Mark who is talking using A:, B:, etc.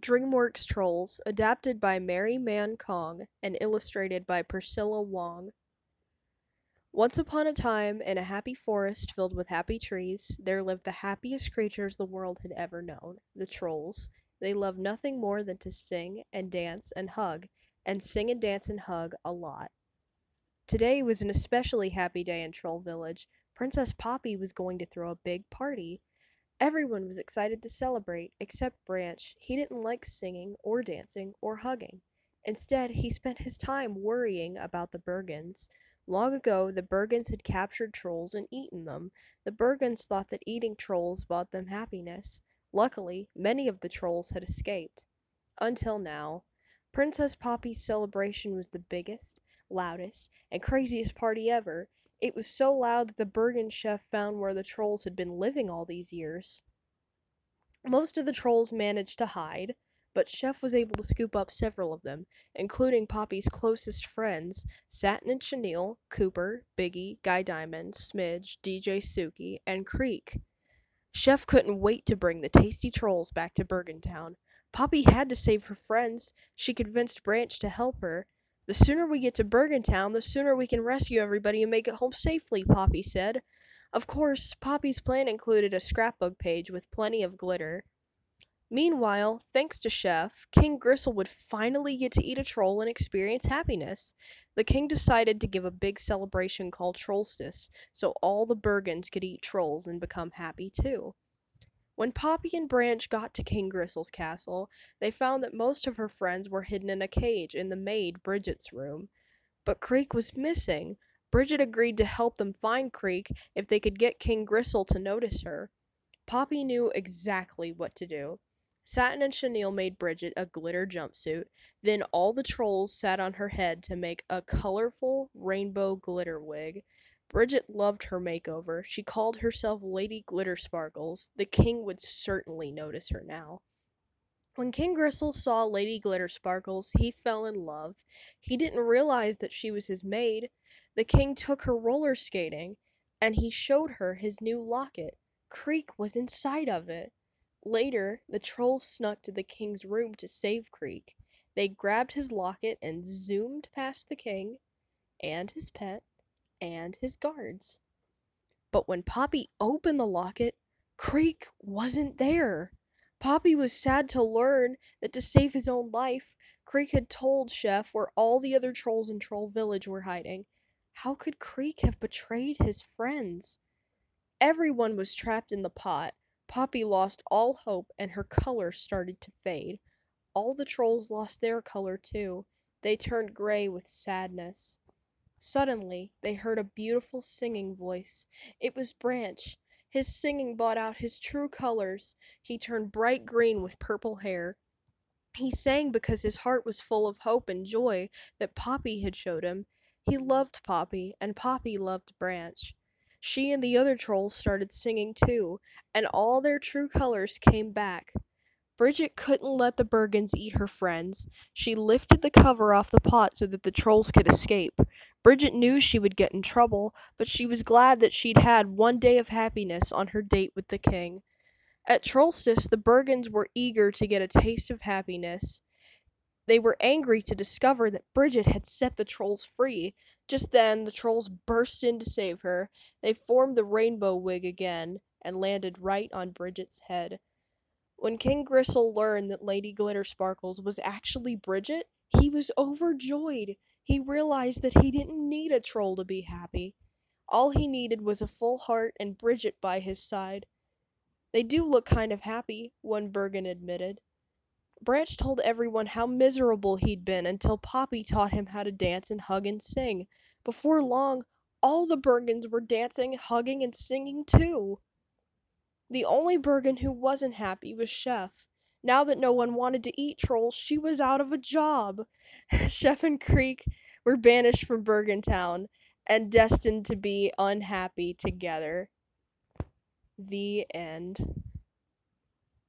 A: DreamWorks Trolls, adapted by Mary Man Kong and illustrated by Priscilla Wong. Once upon a time, in a happy forest filled with happy trees, there lived the happiest creatures the world had ever known the trolls. They loved nothing more than to sing and dance and hug, and sing and dance and hug a lot. Today was an especially happy day in Troll Village. Princess Poppy was going to throw a big party. Everyone was excited to celebrate, except Branch. He didn't like singing or dancing or hugging. Instead, he spent his time worrying about the Bergens. Long ago, the Bergens had captured trolls and eaten them. The Bergens thought that eating trolls brought them happiness. Luckily, many of the trolls had escaped. Until now. Princess Poppy's celebration was the biggest, loudest, and craziest party ever. It was so loud that the Bergen chef found where the trolls had been living all these years. Most of the trolls managed to hide, but Chef was able to scoop up several of them, including Poppy's closest friends, Satin and Chenille, Cooper, Biggie, Guy Diamond, Smidge, DJ Suki, and Creek. Chef couldn't wait to bring the tasty trolls back to Bergentown. Poppy had to save her friends. She convinced Branch to help her, the sooner we get to Bergentown, the sooner we can rescue everybody and make it home safely, Poppy said. Of course, Poppy's plan included a scrapbook page with plenty of glitter. Meanwhile, thanks to Chef, King Gristle would finally get to eat a troll and experience happiness. The king decided to give a big celebration called Trollstice, so all the Bergens could eat trolls and become happy too. When Poppy and Branch got to King Gristle's castle, they found that most of her friends were hidden in a cage in the maid Bridget's room. But Creek was missing. Bridget agreed to help them find Creek if they could get King Gristle to notice her. Poppy knew exactly what to do. Satin and Chenille made Bridget a glitter jumpsuit. Then all the trolls sat on her head to make a colorful rainbow glitter wig. Bridget loved her makeover. She called herself Lady Glitter Sparkles. The king would certainly notice her now. When King Gristle saw Lady Glitter Sparkles, he fell in love. He didn't realize that she was his maid. The king took her roller skating, and he showed her his new locket. Creek was inside of it. Later, the trolls snuck to the king's room to save Creek. They grabbed his locket and zoomed past the king and his pet and his guards. But when Poppy opened the locket, Creek wasn't there. Poppy was sad to learn that to save his own life, Creek had told Chef where all the other trolls in Troll Village were hiding. How could Creek have betrayed his friends? Everyone was trapped in the pot. Poppy lost all hope and her color started to fade. All the trolls lost their color too. They turned gray with sadness. Suddenly, they heard a beautiful singing voice. It was Branch. His singing brought out his true colors. He turned bright green with purple hair. He sang because his heart was full of hope and joy that Poppy had showed him. He loved Poppy, and Poppy loved Branch. She and the other trolls started singing too, and all their true colors came back. Bridget couldn't let the Bergens eat her friends. She lifted the cover off the pot so that the trolls could escape. Bridget knew she would get in trouble, but she was glad that she'd had one day of happiness on her date with the king. At Trollstice, the Bergens were eager to get a taste of happiness. They were angry to discover that Bridget had set the trolls free. Just then, the trolls burst in to save her. They formed the rainbow wig again and landed right on Bridget's head. When King Gristle learned that Lady Glitter Sparkles was actually Bridget, he was overjoyed. He realized that he didn't need a troll to be happy. All he needed was a full heart and Bridget by his side. They do look kind of happy, one Bergen admitted. Branch told everyone how miserable he'd been until Poppy taught him how to dance and hug and sing. Before long, all the Bergens were dancing, hugging, and singing too. The only Bergen who wasn't happy was Chef. Now that no one wanted to eat trolls, she was out of a job. Chef and Creek were banished from Bergentown and destined to be unhappy together. The end.